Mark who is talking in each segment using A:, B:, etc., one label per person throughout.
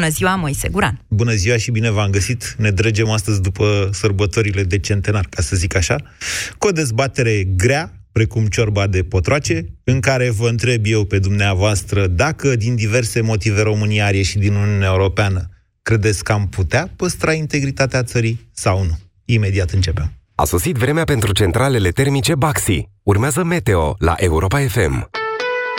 A: Bună ziua, Moise Guran!
B: Bună ziua și bine v-am găsit! Ne dregem astăzi după sărbătorile de centenar, ca să zic așa, cu o dezbatere grea, precum ciorba de potroace, în care vă întreb eu pe dumneavoastră dacă din diverse motive România are și din Uniunea Europeană, credeți că am putea păstra integritatea țării sau nu? Imediat începem.
C: A sosit vremea pentru centralele termice Baxi. Urmează Meteo la Europa FM.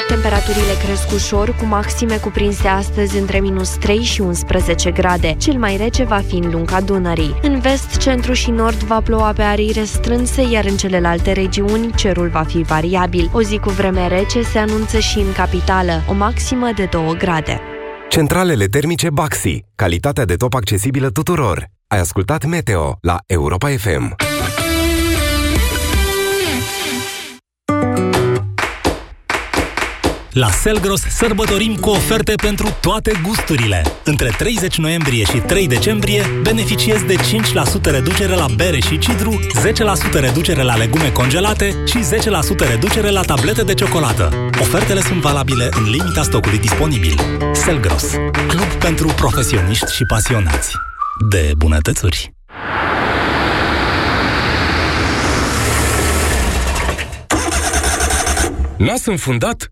D: Temperaturile cresc ușor, cu maxime cuprinse astăzi între minus 3 și 11 grade. Cel mai rece va fi în lunga Dunării. În vest, centru și nord va ploua pe arii restrânse, iar în celelalte regiuni cerul va fi variabil. O zi cu vreme rece se anunță și în capitală, o maximă de 2 grade.
C: Centralele termice Baxi. Calitatea de top accesibilă tuturor. Ai ascultat Meteo la Europa FM.
E: La Selgros sărbătorim cu oferte pentru toate gusturile. Între 30 noiembrie și 3 decembrie beneficiezi de 5% reducere la bere și cidru, 10% reducere la legume congelate și 10% reducere la tablete de ciocolată. Ofertele sunt valabile în limita stocului disponibil. Selgros, club pentru profesioniști și pasionați de bunătățuri.
F: Nas înfundat?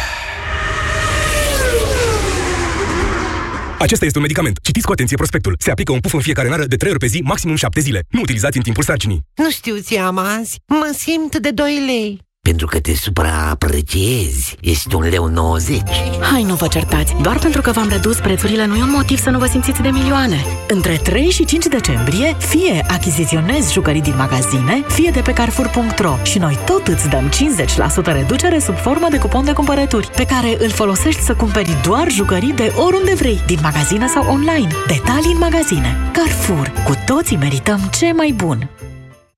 F: Acesta este un medicament. Citiți cu atenție prospectul. Se aplică un puf în fiecare nară de 3 ori pe zi, maximum 7 zile. Nu utilizați în timpul sarcinii.
G: Nu știu ți am azi. Mă simt de 2 lei.
H: Pentru că te supraapreciezi. Ești un leu 90.
I: Hai, nu vă certați. Doar pentru că v-am redus prețurile nu e un motiv să nu vă simțiți de milioane. Între 3 și 5 decembrie, fie achiziționezi jucării din magazine, fie de pe Carrefour.ro și noi tot îți dăm 50% reducere sub formă de cupon de cumpărături, pe care îl folosești să cumperi doar jucării de oriunde vrei, din magazine sau online. Detalii în magazine. Carrefour. Cu toții merităm ce mai bun.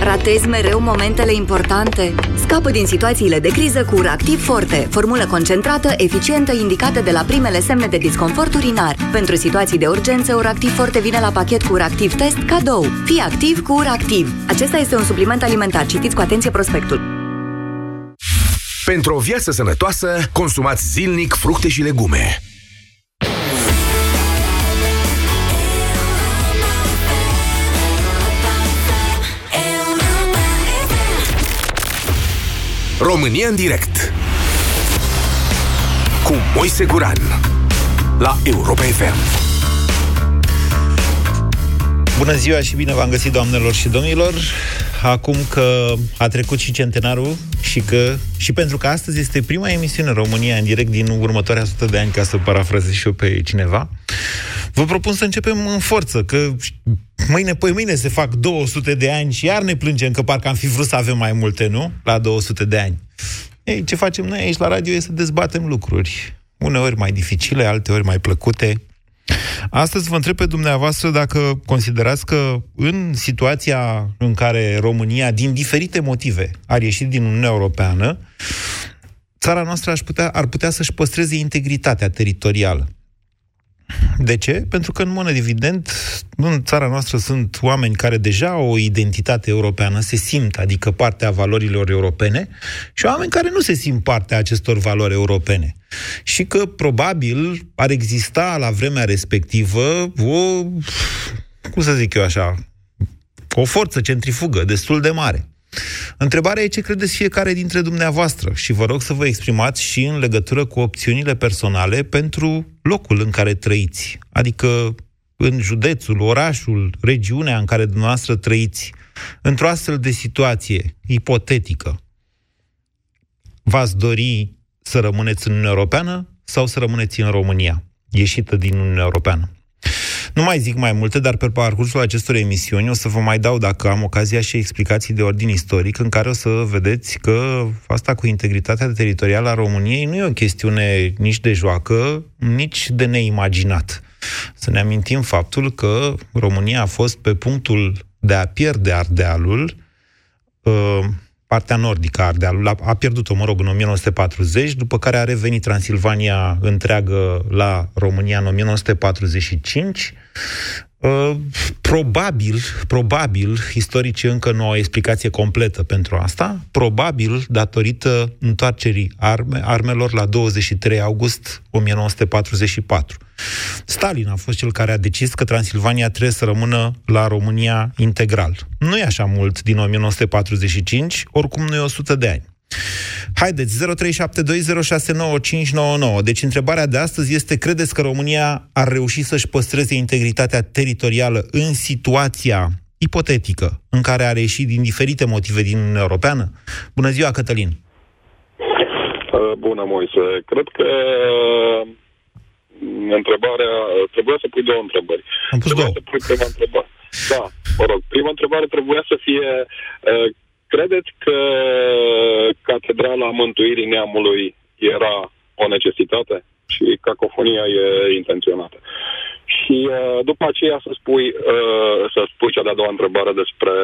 J: Ratezi mereu momentele importante? Scapă din situațiile de criză cu Uractiv Forte, formulă concentrată, eficientă, indicată de la primele semne de disconfort urinar. Pentru situații de urgență, Uractiv Forte vine la pachet cu Uractiv Test cadou. Fii activ cu Uractiv. Acesta este un supliment alimentar. Citiți cu atenție prospectul.
K: Pentru o viață sănătoasă, consumați zilnic fructe și legume. România în direct. Cu Moise Guran La Europa FM
B: Bună ziua și bine v-am găsit, doamnelor și domnilor. Acum că a trecut și centenarul și că și pentru că astăzi este prima emisiune în România în direct din următoarea sută de ani, ca să parafrazez și eu pe cineva, vă propun să începem în forță, că mâine, păi mâine se fac 200 de ani și iar ne plângem că parcă am fi vrut să avem mai multe, nu? La 200 de ani. Ei, ce facem noi aici la radio e să dezbatem lucruri. Uneori mai dificile, alteori mai plăcute. Astăzi vă întreb pe dumneavoastră dacă considerați că în situația în care România, din diferite motive, ar ieși din Uniunea Europeană, țara noastră ar putea, ar putea să-și păstreze integritatea teritorială. De ce? Pentru că, în mod evident, în țara noastră sunt oameni care deja au o identitate europeană, se simt, adică partea valorilor europene, și oameni care nu se simt partea acestor valori europene. Și că, probabil, ar exista la vremea respectivă o, cum să zic eu așa, o forță centrifugă destul de mare. Întrebarea e ce credeți fiecare dintre dumneavoastră și vă rog să vă exprimați și în legătură cu opțiunile personale pentru locul în care trăiți. Adică în județul, orașul, regiunea în care dumneavoastră trăiți, într-o astfel de situație ipotetică, v-ați dori să rămâneți în Uniunea Europeană sau să rămâneți în România, ieșită din Uniunea Europeană? Nu mai zic mai multe, dar pe parcursul acestor emisiuni o să vă mai dau, dacă am ocazia, și explicații de ordin istoric, în care o să vedeți că asta cu integritatea teritorială a României nu e o chestiune nici de joacă, nici de neimaginat. Să ne amintim faptul că România a fost pe punctul de a pierde Ardealul, uh, partea nordică a Ardealului, a pierdut-o, mă rog, în 1940, după care a revenit Transilvania întreagă la România în 1945. Uh, probabil, probabil, istoricii încă nu au explicație completă pentru asta, probabil datorită întoarcerii arme, armelor la 23 august 1944. Stalin a fost cel care a decis că Transilvania trebuie să rămână la România integral. Nu e așa mult din 1945, oricum nu e 100 de ani. Haideți, 0372069599. Deci întrebarea de astăzi este, credeți că România ar reuși să-și păstreze integritatea teritorială în situația ipotetică în care are ieșit din diferite motive din Uniunea Europeană? Bună ziua, Cătălin!
A: Bună, Moise. Cred că întrebarea, trebuia să pui două întrebări.
B: Am pus
A: trebuia
B: două.
A: să pui prima întrebare. Da, mă rog, prima întrebare trebuia să fie, uh, credeți că Catedrala Mântuirii Neamului era o necesitate și cacofonia e intenționată? Și uh, după aceea să spui, uh, să spui cea de-a doua întrebare despre,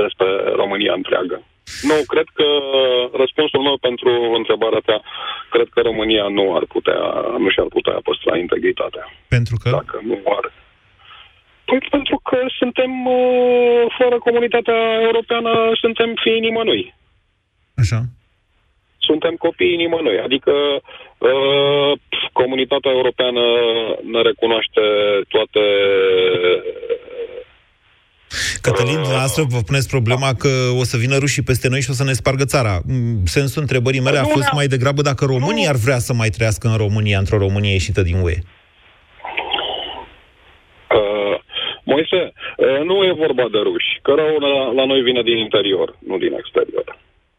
A: despre România întreagă. Nu, cred că răspunsul meu pentru întrebarea ta, cred că România nu ar putea, nu și-ar putea păstra integritatea.
B: Pentru că?
A: Dacă nu are. Păi pentru că suntem, uh, fără comunitatea europeană, suntem fiii nimănui.
B: Așa.
A: Suntem copiii nimănui. Adică uh, comunitatea europeană ne recunoaște toate
B: Cătălin, dumneavoastră vă puneți problema că o să vină rușii peste noi și o să ne spargă țara. Mm, Sensul întrebării mele a
A: Nu,
B: fost
A: nu.
B: mai degrabă dacă românii ar vrea să mai trăiască în România, într-o Românie ieșită din UE.
A: Uh, Moise, uh, nu e vorba de ruși, că răul la, la noi vine din interior, nu din exterior.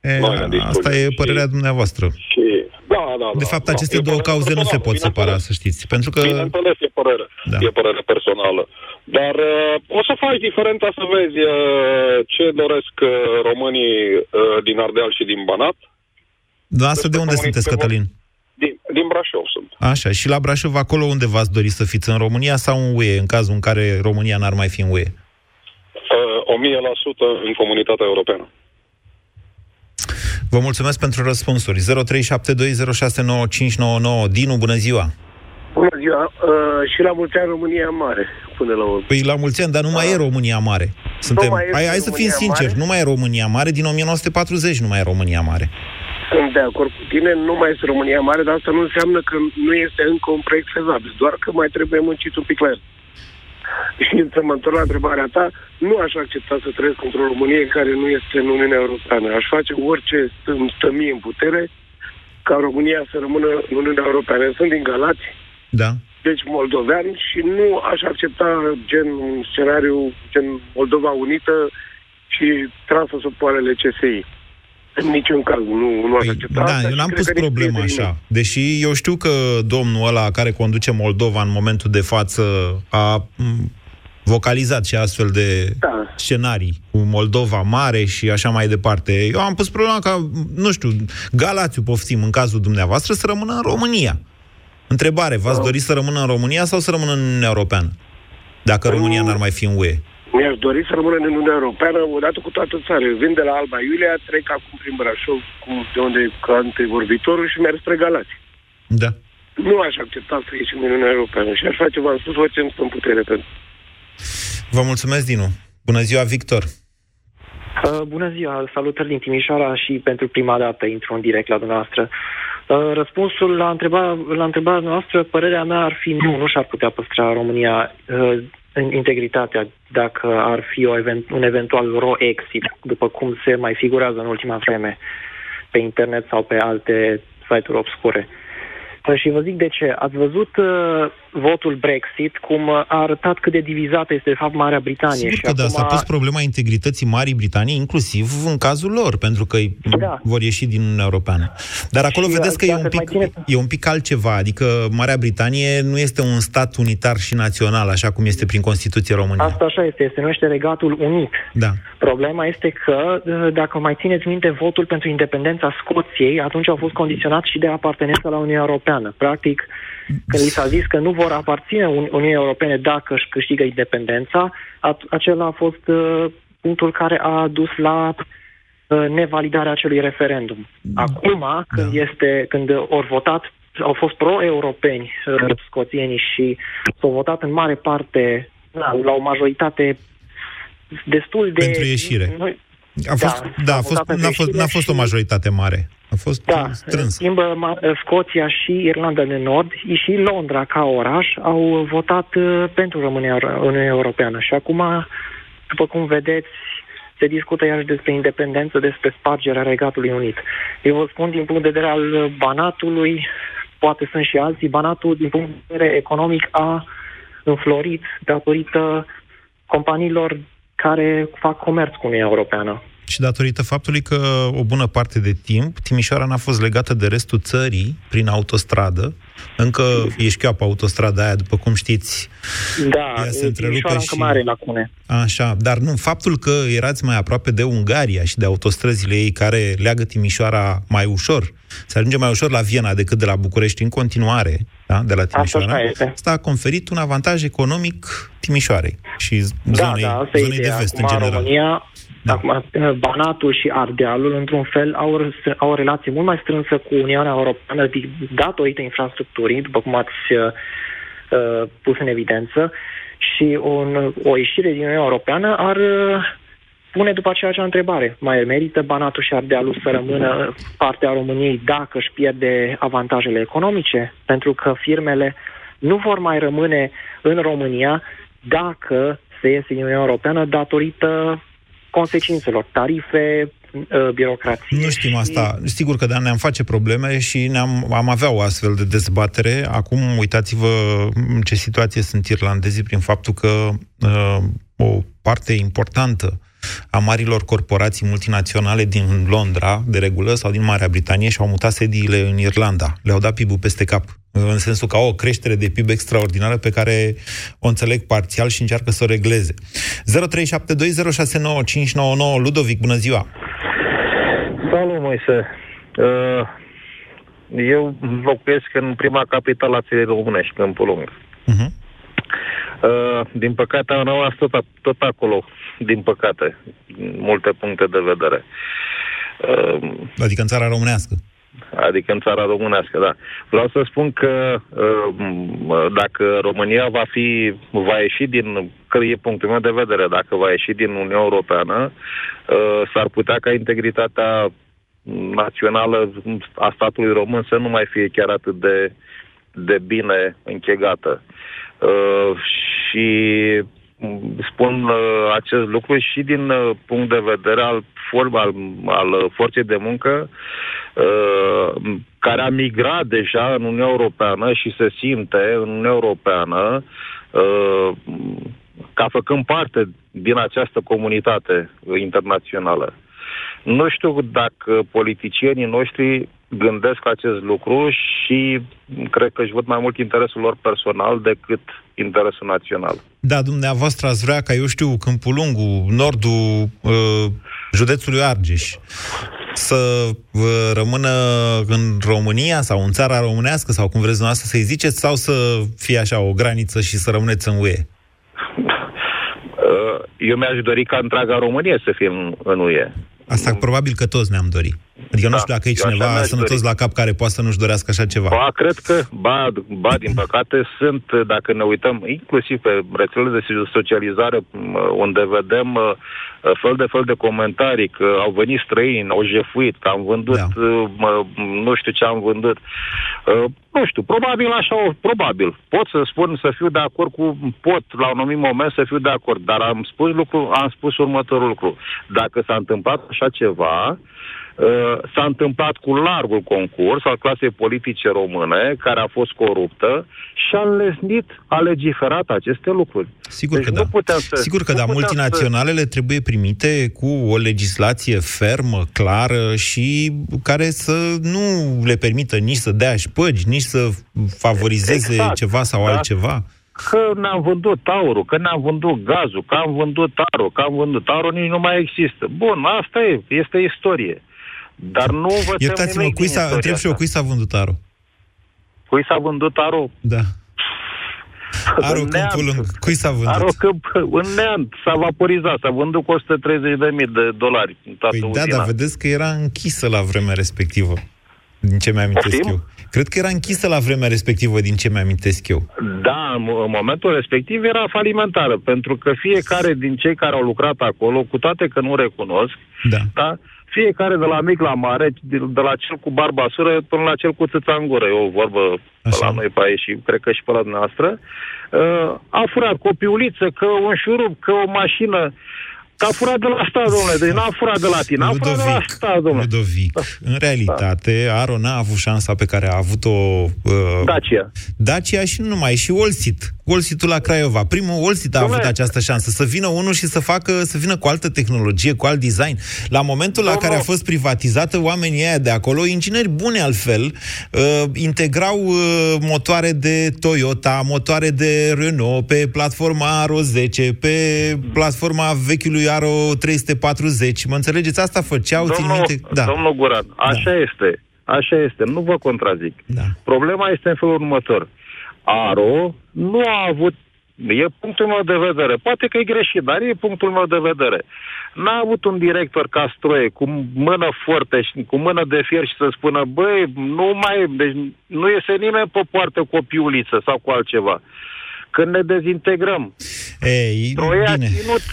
B: E,
A: Noi ne distrugem
B: asta e
A: și-
B: părerea dumneavoastră.
A: Și, da, da,
B: De
A: da,
B: fapt,
A: da,
B: aceste
A: e
B: două
A: părerea
B: cauze nu se
A: personală,
B: pot separa,
A: bineînțeles.
B: să știți. Pentru că...
A: Bineînțeles, e părere,
B: Da.
A: e părere personală. Dar uh, o să faci diferența să vezi uh, ce doresc uh, românii uh, din Ardeal și din Banat.
B: Dumneavoastră de unde
A: comunic-
B: sunteți,
A: pe
B: Cătălin?
A: Din, din Brașov sunt.
B: Așa, și la Brașov, acolo unde v-ați dori să fiți? În România sau în UE, în cazul în care România n-ar mai fi în UE?
A: Uh, 1000% în comunitatea europeană.
B: Vă mulțumesc pentru răspunsuri. 0372069599. Dinu, bună ziua!
L: Bună ziua! Uh, și la mulți ani România Mare, până la urmă.
B: Păi la mulți ani, dar nu mai e România mare. Suntem...
L: mai este
B: hai, hai să fim
L: România
B: sinceri,
L: mare?
B: nu mai e România mare, din 1940 nu mai e România mare.
L: Sunt de acord cu tine, nu mai este România Mare, dar asta nu înseamnă că nu este încă un proiect fezabil, doar că mai trebuie muncit un pic la el. Și să mă întorc la întrebarea ta, nu aș accepta să trăiesc într-o Românie care nu este în Uniunea Europeană. Aș face orice îmi stă mie în putere ca România să rămână în Uniunea Europeană. Sunt din Galați,
B: Da.
L: deci moldovean și nu aș accepta gen un scenariu gen Moldova unită și trasă sub poalele CSI. În niciun caz nu, nu aș accepta
B: Da,
L: asta
B: eu
L: și
B: n-am
L: cred
B: pus
L: că nici
B: problema
L: prietenii
B: așa. Deși eu știu că domnul ăla care conduce Moldova în momentul de față a m, vocalizat și astfel de
L: Da.
B: scenarii cu Moldova mare și așa mai departe. Eu am pus problema ca, nu știu, Galațiu poftim în cazul dumneavoastră să rămână în România. Întrebare,
L: Da.
B: v-ați dori să rămână în România sau să rămână în Uniunea Europeană? Dacă România n-ar mai fi în UE.
L: Mi-aș dori să rămână în Uniunea Europeană odată cu toată țara. Eu vin de la Alba Iulia, trec acum prin Brașov, cum, de unde e antevorbitorul și merg spre Galați.
B: Da.
L: Nu aș accepta să ieșim din Uniunea Europeană și aș face, v-am spus, orice îmi stă în putere pentru.
B: Vă mulțumesc, Dinu. Bună ziua, Victor.
M: Uh, bună ziua, salutări din Timișoara și pentru prima dată intru în direct la dumneavoastră. Uh, răspunsul la, întreba, la întrebarea noastră, părerea mea ar fi nu, nu și-ar putea păstra România uh, în integritatea dacă ar fi o event, un eventual ro-exit, după cum se mai figurează în ultima vreme pe internet sau pe alte site-uri obscure. Uh, și vă zic de ce. Ați văzut uh, votul Brexit, cum a arătat cât de divizată este de fapt Marea Britanie.
B: Sigur
M: și
B: că da,
M: acum...
B: s-a pus problema integrității Marii Britanii, inclusiv în cazul lor, pentru că
M: Da.
B: vor ieși din Uniunea Europeană. Dar acolo
M: Și,
B: vedeți că e
M: dacă
B: un,
M: mai
B: pic,
M: ține-
B: e un pic altceva, adică Marea Britanie nu este un stat unitar și național, așa cum este prin Constituție România.
M: Asta așa este, este numește Regatul Unit.
B: Da.
M: Problema este că, uh, dacă mai țineți minte, votul pentru independența Scoției, atunci au fost condiționat și de apartenența la Uniunea Europeană. Practic, când li s-a zis că nu vor aparține Uni- Uniunii Europene dacă își câștigă independența, at- acela a fost uh, punctul care a dus la uh, nevalidarea acelui referendum. Acum, când, este, când au votat, au fost pro-europeni uh, scoțienii și s-au votat în mare parte na, la o majoritate destul de...
B: Pentru ieșire.
M: Noi-
B: A fost, da,
M: s-a
B: a fost,
M: votat pentru
B: n-a, fost,
M: ieșire
B: n-a fost o
M: și-
B: majoritate mare. A fost
M: da, în
B: strâns.
M: schimb, ma- Scoția și Irlanda de Nord și Londra ca oraș au votat uh, pentru România, Uniunea Europeană. Și acum, după cum vedeți, se discută iarăși despre independență, despre spargerea Regatului Unit. Eu vă spun din punct de vedere al Banatului, poate sunt și alții, Banatul din punct de vedere economic a înflorit datorită companiilor care fac comerț cu Uniunea Europeană.
B: Și datorită faptului că o bună parte de timp Timișoara n-a fost legată de restul țării prin autostradă. Încă e șchioapă autostrada aia, după cum știți.
M: Da,
B: Ea se
M: Timișoara
B: întrerupe
M: încă
B: și-
M: mai are lacune.
B: Așa, dar nu, faptul că erați mai aproape de Ungaria și de autostrăzile ei care leagă Timișoara mai ușor, se ajunge mai ușor la Viena decât de la București în continuare, da, de la Timișoara,
M: așa este.
B: asta a conferit un avantaj economic Timișoarei și
M: Da,
B: zonei,
M: da, asta e
B: zonei de
M: ideea.
B: vest în
M: Acum,
B: general.
M: România, da. acum, Banatul și Ardealul, într-un fel, au, o- au o relație mult mai strânsă cu Uniunea Europeană di- datorită infrastructurii, după cum ați uh, uh, pus în evidență, și un, o ieșire din Uniunea Europeană ar uh, pune după aceea acea întrebare. Mai merită Banatul și Ardealul să rămână partea României dacă își pierde avantajele economice? Pentru că firmele nu vor mai rămâne în România dacă se iese din Uniunea Europeană datorită consecințelor, tarife, uh, birocrație.
B: Nu știm asta. Sigur că da, ne-am face probleme și ne-am, am avea o astfel de dezbatere. Acum, uitați-vă în ce situație sunt irlandezii prin faptul că uh, o parte importantă a marilor corporații multinaționale din Londra, de regulă, sau din Marea Britanie, și-au mutat sediile în Irlanda. Le-au dat PIB-ul peste cap. În sensul că au o creștere de PIB extraordinară pe care o înțeleg parțial și încearcă să o regleze. 0372069599 Ludovic, bună ziua!
N: Salut, Moise. Uh, Eu locuiesc în prima capitală a țării românești, Câmpul Lung.
B: Uh-huh.
N: Uh, Din păcate, am rămas tot, a- tot acolo, din păcate, din multe puncte de vedere. Uh,
B: Adică în țara românească.
N: Adică în țara românească, da. Vreau să spun că uh, m- dacă România va fi, va ieși din, că e punctul meu de vedere, dacă va ieși din Uniunea Europeană, uh, s-ar putea ca integritatea națională a statului român să nu mai fie chiar atât de, de bine închegată. Uh, și m, spun uh, acest lucru și din uh, punct de vedere al, form, al, al uh, forței de muncă uh, care a migrat deja în Uniunea Europeană și se simte în Uniunea Europeană uh, ca făcând parte din această comunitate uh, internațională. Nu știu dacă politicienii noștri gândesc acest lucru și cred că își văd mai mult interesul lor personal decât interesul național.
B: Da, dumneavoastră ați vrea ca, eu știu, Câmpul Lungu, nordul uh, județului Argeș, să uh, rămână în România sau în țara românească, sau cum vreți dumneavoastră să-i ziceți, sau să fie așa o graniță și să rămâneți în UE?
N: Uh, Eu mi-aș dori ca întreaga Românie să fie în, în UE.
B: Asta probabil că toți ne-am dorit. Adică nu
N: Da,
B: știu dacă e
N: eu așa
B: cineva
N: mi-aș
B: sănătos
N: dori.
B: la cap care poate să nu-și dorească așa ceva.
N: Ba, cred că, ba, ba, din păcate, sunt, dacă ne uităm, inclusiv pe rețelele de socializare, m, unde vedem uh, uh, fel de fel de comentarii, că au venit străini, au jefuit, că am vândut, da. uh, mă, nu știu ce am vândut. Uh, nu știu, probabil așa, probabil. Pot să spun să fiu de acord cu, pot la un anumit moment să fiu de acord, dar am spus lucru, am spus următorul lucru. Dacă s-a întâmplat așa ceva, Uh, s-a întâmplat cu largul concurs al clasei politice române, care a fost coruptă și a înlesnit, a legiferat aceste lucruri.
B: Sigur deci că da. Să, Sigur că da, multinaționalele să... trebuie primite cu o legislație fermă, clară și care să nu le permită nici să dea șpăgi, nici să favorizeze exact, ceva sau da? altceva
N: că ne-am vândut aurul, că ne-am vândut gazul, că am vândut aurul, că am vândut aurul, nici nu mai există. Bun, asta e, este istorie. Dar nu vă
B: Iertați-mă, cui s-a, întreb și eu, cui s-a vândut Aro?
N: Cui s-a vândut Aro?
B: Da. Aro Câmpul Lung, cui s-a vândut?
N: Aro Câmp, în neant, s-a vaporizat, s-a vândut cu 130.000 de dolari.
B: Păi da, dar vedeți că era închisă la vremea respectivă, din ce mi-amintesc Poftim? eu. Cred că era închisă la vremea respectivă, din ce mi-amintesc eu.
N: Da, în, în momentul respectiv era falimentară, pentru că fiecare din cei care au lucrat acolo, cu toate că nu recunosc,
B: da.
N: da
B: fiecare
N: de la mic la mare, de, de la cel cu barba sură până la cel cu țâța în gură, e o vorbă Așa. pe la noi pe aici și cred că și pe la dumneavoastră, uh, a furat cu o piuliță, că un șurub, că o mașină, Că a furat de la stat, domnule, deci n-a furat de la tine, a furat de la stat, domnule.
B: Ludovic, da. în realitate, da. Aro n-a avut șansa pe care a avut-o...
N: Uh, Dacia.
B: Dacia și nu numai, și Olsit. Olsitul la Craiova. Primul Olsit a avut această șansă, să vină unul și să facă, să vină cu altă tehnologie, cu alt design. La momentul la care a fost privatizată, oamenii aia de acolo, ingineri buni altfel, uh, integrau uh, motoare de Toyota, motoare de Renault, pe platforma Aro 10, pe platforma vechiului Aro 340. Mă înțelegeți? Asta făceau, domnul, țin minte...
N: Da. Domnul Guran, da. așa da. este. Așa este, nu vă contrazic.
B: Da.
N: Problema este în felul următor. Aro nu a avut, e punctul meu de vedere, poate că e greșit, dar e punctul meu de vedere. N-a avut un director ca Stroie cu mână foarte și cu mână de fier și să spună, băi, nu mai, deci nu iese nimeni pe poartă cu o piuliță sau cu altceva. Când ne dezintegrăm,
B: Ei,
N: Stroie bine. a ținut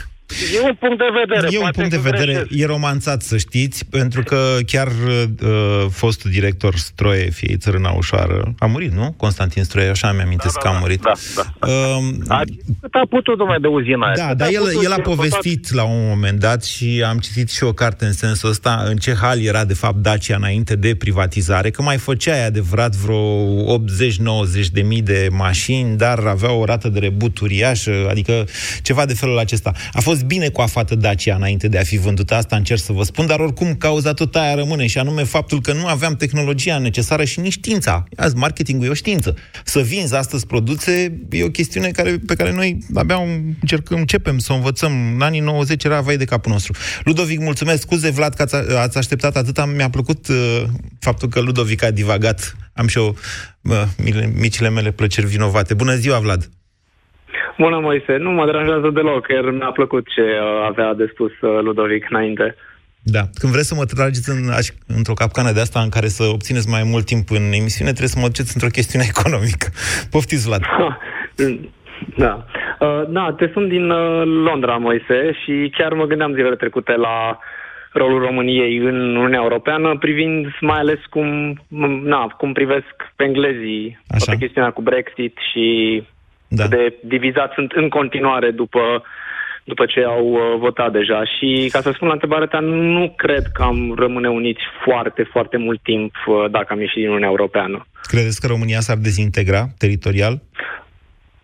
N: E un punct de vedere.
B: E un punct de vedere, greșesc. e romanțat, să știți, pentru că chiar uh, fostul director Stroie, fie țărâna ușoară, a murit, nu? Constantin Stroie, așa mi amintesc da, că a da, murit.
N: Da, da. Uh, a, a putut, domnule, de uzina
B: Da, dar el, el a povestit la un moment dat și am citit și o carte în sensul ăsta, în ce hal era, de fapt, Dacia înainte de privatizare, că mai făcea adevărat vreo 80-90 de mii de mașini, dar avea o rată de rebut uriașă, adică ceva de felul acesta. A fost fost bine coafată Dacia înainte de a fi vândută, asta încerc să vă spun, dar oricum cauza tot aia rămâne și anume faptul că nu aveam tehnologia necesară și nici știința. Azi marketingul e o știință. Să vinzi astăzi produse e o chestiune care, pe care noi abia încercăm, începem să o învățăm. În anii 90 era vai de capul nostru. Ludovic, mulțumesc. Scuze, Vlad, că ați, ați așteptat atât. Mi-a plăcut uh, faptul că Ludovic a divagat. Am și eu uh, micile mele plăceri vinovate. Bună ziua, Vlad!
O: Bună, Moise. Nu mă deranjează deloc, chiar mi-a plăcut ce uh, avea de spus uh, Ludovic înainte.
B: Da. Când vreți să mă trageți în, într-o capcană de asta în care să obțineți mai mult timp în emisiune, trebuie să mă duceți într-o chestiune economică. Poftiți, Vlad.
O: Da. Uh, da, te sunt din uh, Londra, Moise, și chiar mă gândeam zilele trecute la rolul României în Uniunea Europeană, privind mai ales cum, na, cum privesc pe englezii Așa. pe chestiunea cu Brexit și da. de divizați sunt în continuare după, după ce au uh, votat deja. Și ca să spun la întrebarea ta, nu cred că am rămâne uniți foarte, foarte mult timp uh, dacă am ieșit din Uniunea Europeană.
B: Credeți că România s-ar dezintegra teritorial?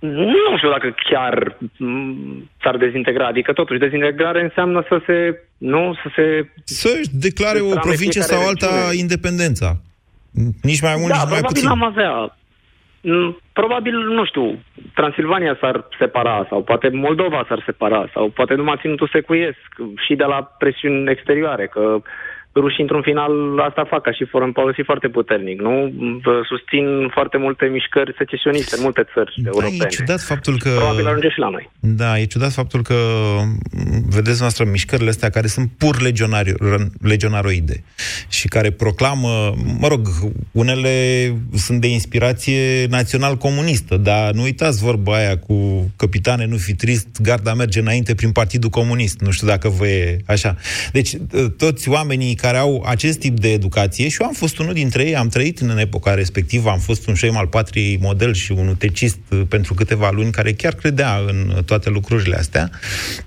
O: Nu știu dacă chiar mm, s-ar dezintegra. Adică, totuși, dezintegrare înseamnă să se... Nu, să se...
B: Să-și declare o provincie sau alta regiune. independența. Nici mai mult,
O: da,
B: nici mai puțin.
O: am avea. Mm, probabil, nu știu, Transilvania s-ar separa sau poate Moldova s-ar separa sau poate numai ținutul secuiesc și de la presiuni exterioare, că
M: rușii, într-un final, asta fac ca și forum policy foarte puternic, nu? Susțin foarte multe mișcări secesioniste în multe țări
B: da,
M: europene.
B: E ciudat faptul că...
M: Probabil ajunge și la noi.
B: Da, e ciudat faptul că, vedeți noastră, mișcările astea care sunt pur legionari, legionaroide și care proclamă, mă rog, unele sunt de inspirație național-comunistă, dar nu uitați vorba aia cu capitane, nu fi trist, garda merge înainte prin Partidul Comunist. Nu știu dacă vă e așa. Deci, toți oamenii care au acest tip de educație, și eu am fost unul dintre ei, am trăit în epoca respectivă, am fost un șeim al patriei model și un utecist pentru câteva luni care chiar credea în toate lucrurile astea.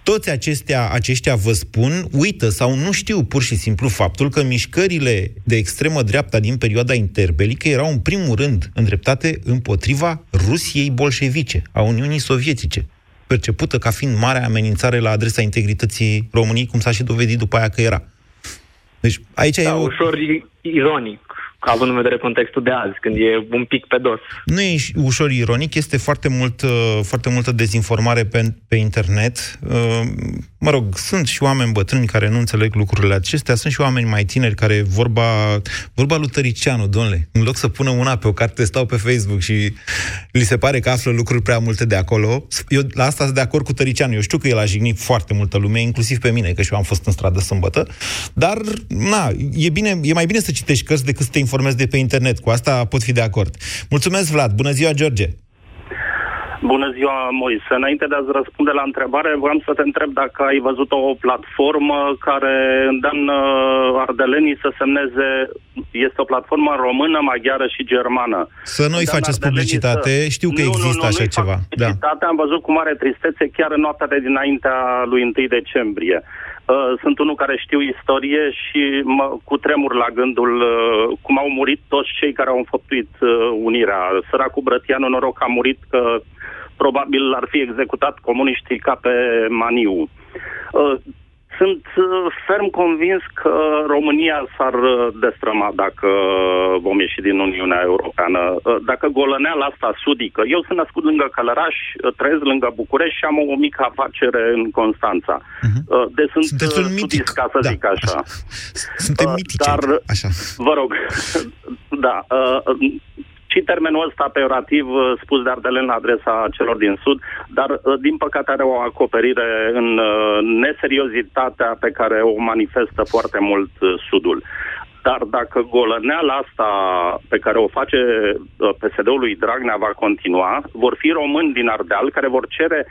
B: Toți acestea, aceștia vă spun, uită sau nu știu pur și simplu faptul că mișcările de extremă dreapta din perioada interbelică erau în primul rând îndreptate împotriva Rusiei bolșevice, a Uniunii Sovietice percepută ca fiind marea amenințare la adresa integrității României, cum s-a și dovedit după aia că era. Deci aici
M: da,
B: e o...
M: ușor ironic având în vedere contextul de azi, când e un pic pe dos.
B: Nu e ușor ironic, este foarte, mult, uh, foarte multă dezinformare pe, pe internet. Uh, mă rog, sunt și oameni bătrâni care nu înțeleg lucrurile acestea, sunt și oameni mai tineri care vorba, vorba lui Tăricianu, domnule, în loc să pună una pe o carte, stau pe Facebook și li se pare că află lucruri prea multe de acolo. Eu la asta sunt de acord cu Tăricianu. Eu știu că el a jignit foarte multă lume, inclusiv pe mine, că și eu am fost în stradă sâmbătă, dar, na, e, bine, e mai bine să citești cărți decât să te informezi de pe internet. Cu asta pot fi de acord. Mulțumesc, Vlad. Bună ziua, George.
P: Bună ziua, Moise. Înainte de a-ți răspunde la întrebare, vreau să te întreb dacă ai văzut o platformă care îndeamnă ardelenii să semneze... Este o platformă română, maghiară și germană.
B: Să nu-i faceți publicitate. Să... Știu că nu, există nu, nu, așa ceva.
P: Da. Am văzut cu mare tristețe chiar în noaptea de dinaintea lui 1 decembrie. Uh, sunt unul care știu istorie și mă, cu tremur la gândul uh, cum au murit toți cei care au înfăptuit uh, unirea. Săracul Brătianu, noroc, a murit că probabil ar fi executat comuniștii ca pe Maniu. Uh, sunt uh, ferm convins că România s-ar uh, destrăma dacă vom ieși din Uniunea Europeană. Uh, dacă golăneala asta sudică, eu sunt născut lângă Călăraș, trăiesc lângă București și am o mică afacere în Constanța. Uh-huh. Deci sunt
B: Sunteți un mitic,
P: ca să da, zic așa.
B: Suntem mitice,
P: Dar,
B: așa.
P: vă rog, da, și termenul ăsta peorativ uh, spus de Ardelen la adresa celor din Sud, dar uh, din păcate are o acoperire în uh, neseriozitatea pe care o manifestă foarte mult Sudul. Dar dacă golăneala asta pe care o face PSD-ul lui Dragnea va continua, vor fi români din Ardeal care vor cere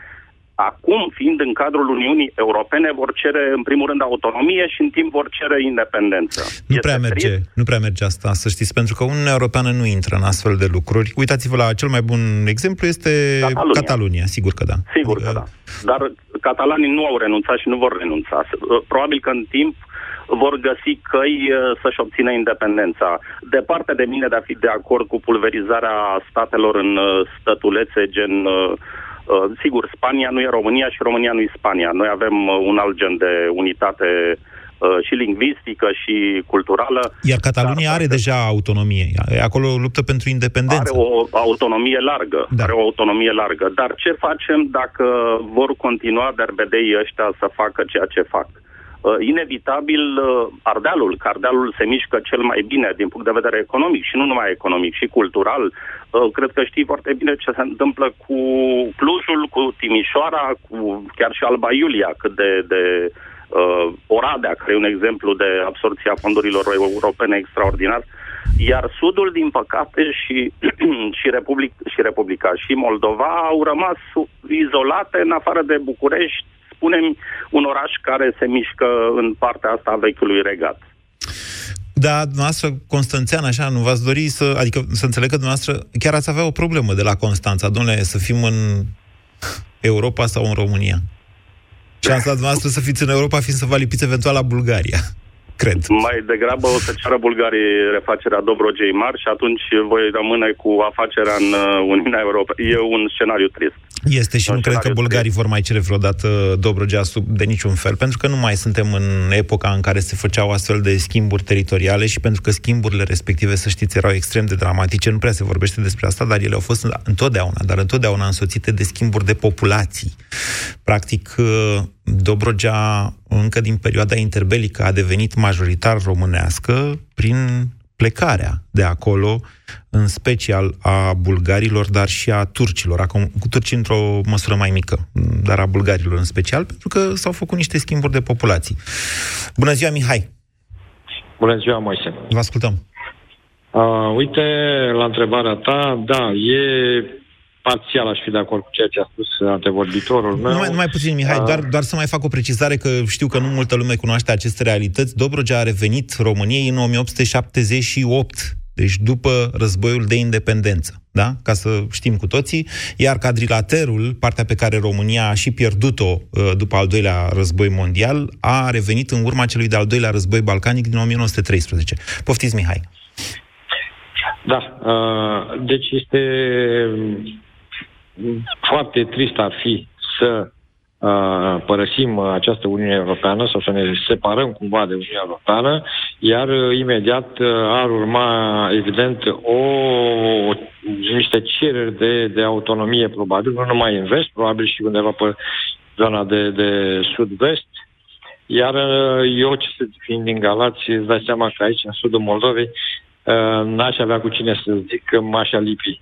P: acum, fiind în cadrul Uniunii Europene, vor cere în primul rând autonomie și în timp vor cere independență.
B: Nu prea, merge, nu prea merge asta, să știți, pentru că Uniunea Europeană nu intră în astfel de lucruri. Uitați-vă la cel mai bun exemplu este Catalunia, Catalunia sigur că da.
P: Sigur adică... că da. Dar catalanii nu au renunțat și nu vor renunța. Probabil că în timp vor găsi căi uh, să-și obțină independența. Departe de mine de a fi de acord cu pulverizarea statelor în uh, stătulețe gen uh, Uh, sigur, Spania nu e România și România nu e Spania. Noi avem uh, un alt gen de unitate uh, și lingvistică și culturală.
B: Iar Catalunia are deja autonomie. Acolo luptă pentru independență.
P: Are o autonomie largă. Da. Are o autonomie largă. Dar ce facem dacă vor continua derbedeii ăștia să facă ceea ce fac? Uh, inevitabil uh, Ardealul, că Ardealul se mișcă cel mai bine din punct de vedere economic și nu numai economic, și cultural. Uh, cred că știi foarte bine ce se întâmplă cu Clujul, cu Timișoara, cu chiar și Alba Iulia, cât de, de uh, Oradea, care e un exemplu de absorție a fondurilor europene extraordinar. Iar Sudul, din păcate, și, și, Republic, și Republica și Moldova au rămas izolate în afară de București, spunem, un oraș care se mișcă în partea asta a vechiului regat.
B: Da, dumneavoastră, Constanțean, așa, nu v-ați dori să... Adică să înțeleg că dumneavoastră chiar ați avea o problemă de la Constanța. Domnule, să fim în Europa sau în România? Șansa dumneavoastră să fiți în Europa fiind să vă lipiți eventual la Bulgaria cred.
P: Mai degrabă o să ceară bulgarii refacerea Dobrogei mari și atunci voi rămâne cu afacerea în uh, Uniunea Europeană. E un scenariu trist.
B: Este și un nu cred că bulgarii trist. vor mai cere vreodată Dobrogea sub, de niciun fel, pentru că nu mai suntem în epoca în care se făceau astfel de schimburi teritoriale și pentru că schimburile respective, să știți, erau extrem de dramatice. Nu prea se vorbește despre asta, dar ele au fost întotdeauna, dar întotdeauna însoțite de schimburi de populații. Practic, uh, Dobrogea încă din perioada interbelică, a devenit majoritar românească prin plecarea de acolo, în special a bulgarilor, dar și a turcilor, acum cu turcii într-o măsură mai mică, dar a bulgarilor în special, pentru că s-au făcut niște schimburi de populații. Bună ziua, Mihai!
Q: Bună ziua, Moise!
B: Vă ascultăm!
Q: Uh, uite, la întrebarea ta, da, e parțial aș fi de acord cu ceea ce a spus antevorbitorul meu.
B: Numai, numai puțin, Mihai, uh, doar, doar să mai fac o precizare, că știu că nu multă lume cunoaște aceste realități. Dobrogea a revenit României în 1878, deci după războiul de independență, da? Ca să știm cu toții. Iar cadrilaterul, partea pe care România a și pierdut-o uh, după al doilea război mondial, a revenit în urma celui de-al doilea război balcanic din 1913. Poftiți, Mihai.
Q: Da, uh, deci este foarte trist ar fi să uh, părăsim această Uniune Europeană sau să ne separăm cumva de Uniunea Europeană, iar uh, imediat uh, ar urma, evident, o, niște cereri de, de autonomie, probabil, nu numai în vest, probabil și undeva pe zona de, de sud-vest, iar uh, eu, ce să fiind din Galați, îți dai seama că aici, în sudul Moldovei, uh, n-aș avea cu cine să zic că m-aș alipi.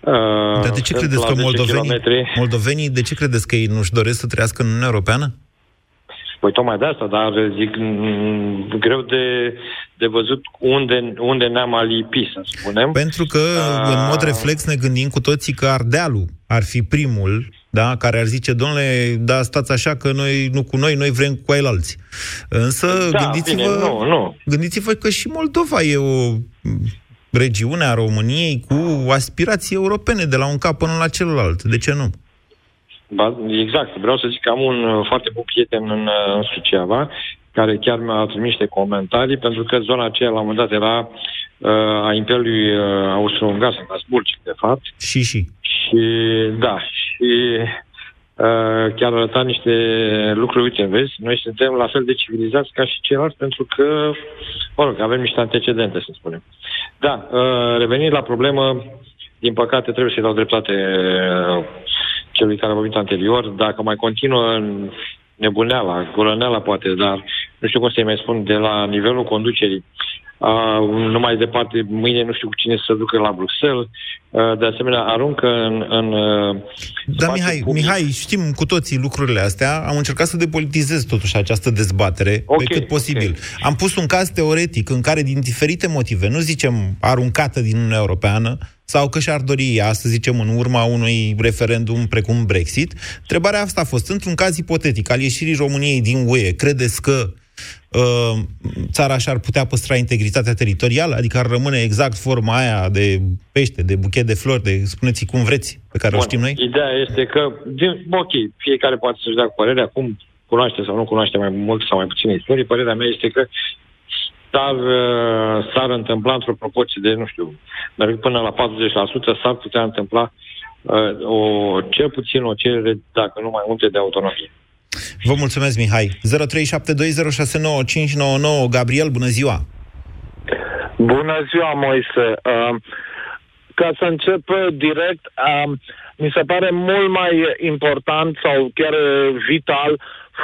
B: Uh, Dar de ce credeți că moldovenii, moldovenii, de ce credeți că ei nu-și doresc să trăiască în Uniunea Europeană?
Q: Păi tocmai de asta, dar zic, greu de, de văzut unde, unde ne-am alipi, să spunem.
B: Pentru că, uh... în mod reflex, ne gândim cu toții că Ardealul ar fi primul, da, care ar zice, domnule, da, stați așa că noi, nu cu noi, noi vrem cu alții. Însă, da, gândiți-vă, bine, nu, nu. gândiți-vă că și Moldova e o regiunea României cu aspirații europene de la un cap până la celălalt. De ce nu?
Q: Ba, exact. Vreau să zic că am un uh, foarte bun prieten în, uh, în Suceava, care chiar mi-a trimis niște comentarii, pentru că zona aceea la un moment dat era uh, a Imperiului uh, Austro-Ungar, sau Habsburgic, de fapt.
B: Și, și.
Q: Și, da, și uh, chiar arăta niște lucruri, uite, vezi, noi suntem la fel de civilizați ca și ceilalți, pentru că, mă rog, avem niște antecedente, să spunem. Da, uh, revenind la problemă, din păcate trebuie să-i dau dreptate uh, celui care a vorbit anterior. Dacă mai continuă în nebuneala, gurăneala poate, dar nu știu cum să-i mai spun, de la nivelul conducerii, Uh, nu mai departe, mâine nu știu cu cine să ducă la Bruxelles. Uh, de asemenea, aruncă în... în uh,
B: da, Mihai, public. Mihai, știm cu toții lucrurile astea. Am încercat să depolitizez totuși această dezbatere okay, pe cât posibil. Okay. Am pus un caz teoretic în care, din diferite motive, nu zicem aruncată din Uniunea Europeană, sau că și-ar dori ea, să zicem, în urma unui referendum precum Brexit. Întrebarea asta a fost, într-un caz ipotetic al ieșirii României din UE, credeți că Uh, țara și-ar putea păstra integritatea teritorială, adică ar rămâne exact forma aia de pește, de buchet de flori, de spuneți cum vreți, pe care Bun. o știm noi?
Q: Ideea este că, din, ok, fiecare poate să-și dea cu părerea, cum cunoaște sau nu cunoaște mai mult sau mai puțin istorie, părerea mea este că s-ar, uh, s-ar întâmpla într-o proporție de, nu știu, merg până la 40%, s-ar putea întâmpla uh, o, cel puțin o cerere, dacă nu mai multe, de autonomie.
B: Vă mulțumesc, Mihai. 0372069599. Gabriel, bună ziua!
R: Bună ziua, Moise! Uh, ca să încep direct, uh, mi se pare mult mai important sau chiar vital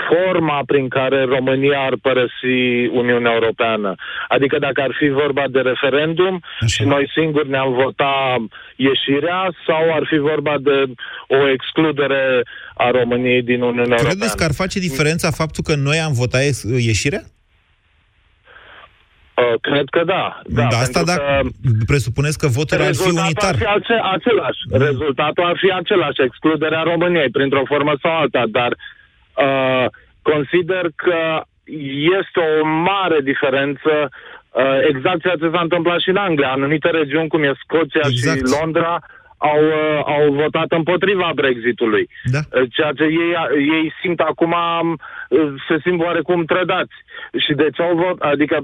R: forma prin care România ar părăsi Uniunea Europeană. Adică dacă ar fi vorba de referendum Așa. și noi singuri ne-am vota ieșirea sau ar fi vorba de o excludere a României din Uniunea
B: Credeți
R: Europeană.
B: Credeți că ar face diferența faptul că noi am votat ieșirea?
R: Uh, cred că da. da
B: da asta dacă că presupuneți că votul ar fi unitar.
R: Ar fi ace- același. Mm. Rezultatul ar fi același, excluderea României, printr-o formă sau alta, dar uh, consider că este o mare diferență uh, exact ceea ce s-a întâmplat și în Anglia. Anumite regiuni, cum e Scoția exact. și Londra, au, uh, au votat împotriva Brexitului. Da. Uh, ceea ce ei, ei simt acum, uh, se simt oarecum trădați. Și de ce au vot, adică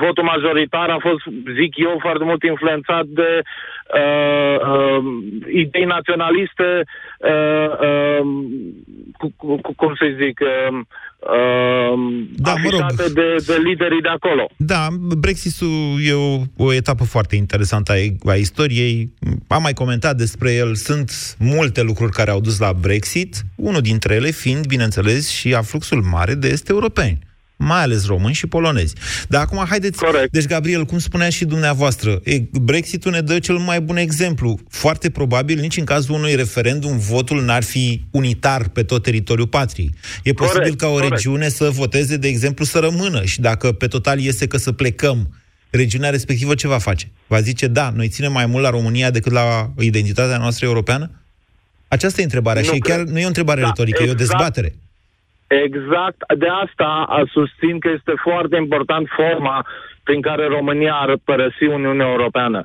R: votul majoritar a fost, zic eu, foarte mult influențat de uh, uh, idei naționaliste uh, uh, cu, cu, cum să zic, uh, uh, da, mă rog. de, de liderii de acolo.
B: Da, Brexitul e o, o etapă foarte interesantă a, a istoriei. Am mai comentat despre el. Sunt multe lucruri care au dus la Brexit, unul dintre ele fiind, bineînțeles, și afluxul mare de est europeni mai ales români și polonezi. Dar acum, haideți... Corect. Deci, Gabriel, cum spunea și dumneavoastră, e, Brexitul ne dă cel mai bun exemplu. Foarte probabil, nici în cazul unui referendum, votul n-ar fi unitar pe tot teritoriul patriei. E posibil corect, ca o corect. regiune să voteze, de exemplu, să rămână și dacă pe total iese că să plecăm, regiunea respectivă ce va face? Va zice, da, noi ținem mai mult la România decât la identitatea noastră europeană? Aceasta e întrebarea nu și chiar nu e o întrebare da, retorică, exact. e o exact. dezbatere.
R: Exact, de asta susțin că este foarte important forma prin care România ar părăsi Uniunea Europeană.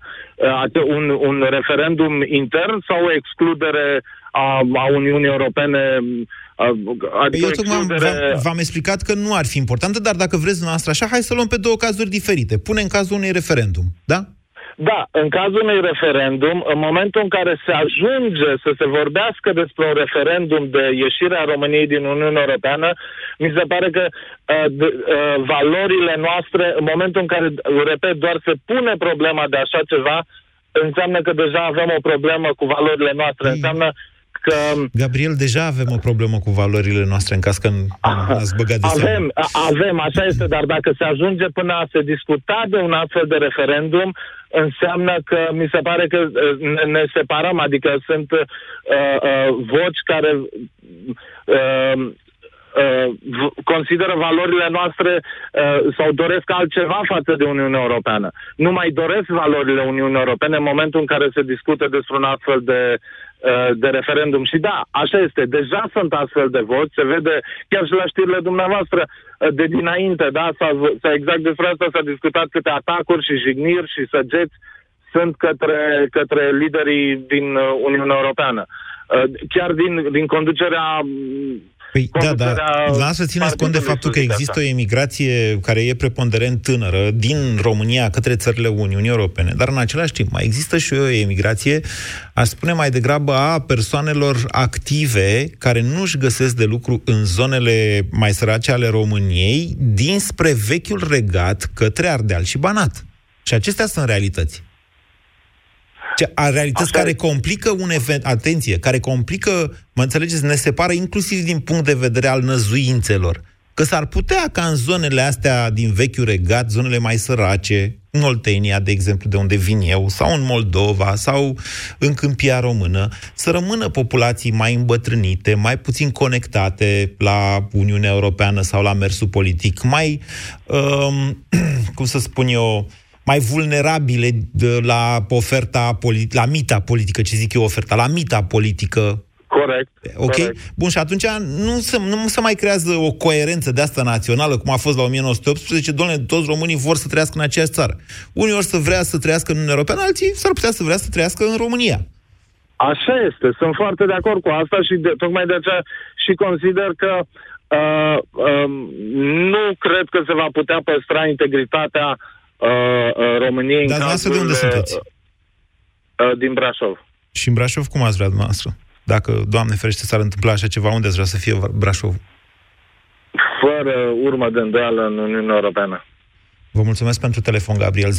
R: Un, un referendum intern sau o excludere a, a Uniunii Europene
B: Adică Eu tocmai excludere... v-am, v-am explicat că nu ar fi importantă, dar dacă vreți dumneavoastră așa, hai să luăm pe două cazuri diferite. Pune în cazul unui referendum, da?
R: Da, în cazul unui referendum, în momentul în care se ajunge să se vorbească despre un referendum de ieșire a României din Uniunea Europeană, mi se pare că uh, d- uh, valorile noastre, în momentul în care, repet, doar se pune problema de așa ceva, înseamnă că deja avem o problemă cu valorile noastre. Înseamnă că...
B: Gabriel, deja avem o problemă cu valorile noastre în caz că ați băgat de
R: Avem, avem, așa este, dar dacă se ajunge până a se discuta de un astfel de referendum, înseamnă că mi se pare că ne, ne separăm, adică sunt uh, uh, voci care uh, uh, consideră valorile noastre uh, sau doresc altceva față de Uniunea Europeană. Nu mai doresc valorile Uniunii Europene în momentul în care se discută despre un astfel de, uh, de referendum. Și da, așa este. Deja sunt astfel de voci. Se vede chiar și la știrile dumneavoastră uh, de dinainte. Da? S-a, s-a exact despre asta s-a discutat câte atacuri și jigniri și săgeți sunt către, către liderii din uh, Uniunea Europeană. Uh, chiar din, din conducerea
B: Păi da, da. Lasă să țineți cont de faptul că există o emigrație care e preponderent tânără din România către țările Uniunii Europene, dar în același timp mai există și o emigrație, aș spune mai degrabă, a persoanelor active care nu-și găsesc de lucru în zonele mai sărace ale României dinspre vechiul regat către Ardeal și Banat. Și acestea sunt realități. Ce, a realități Așa care complică un event, atenție, care complică, mă înțelegeți, ne separă inclusiv din punct de vedere al năzuințelor. Că s-ar putea ca în zonele astea din vechiul regat, zonele mai sărace, în Oltenia, de exemplu, de unde vin eu, sau în Moldova, sau în Câmpia Română, să rămână populații mai îmbătrânite, mai puțin conectate la Uniunea Europeană sau la mersul politic, mai, um, cum să spun eu, mai vulnerabile de la oferta politi- la mita politică, ce zic eu oferta, la mita politică.
R: Corect.
B: Ok?
R: Corect.
B: Bun, și atunci nu se, nu se mai creează o coerență de asta națională, cum a fost la 1918, doamne, toți românii vor să trăiască în aceeași țară. Unii vor să vrea să trăiască în Uniunea Europeană, alții s-ar putea să vrea să trăiască în România.
R: Așa este, sunt foarte de acord cu asta și de, tocmai de aceea și consider că uh, uh, nu cred că se va putea păstra integritatea uh, uh, României.
B: Dar dumneavoastră de unde sunteți?
R: Uh, uh, din Brașov.
B: Și în Brașov cum ați vrea dumneavoastră? Dacă, Doamne ferește, s-ar întâmpla așa ceva, unde ați vrea să fie Brașov?
R: Fără urmă de îndoială în Uniunea Europeană.
B: Vă mulțumesc pentru telefon, Gabriel. 0372069599.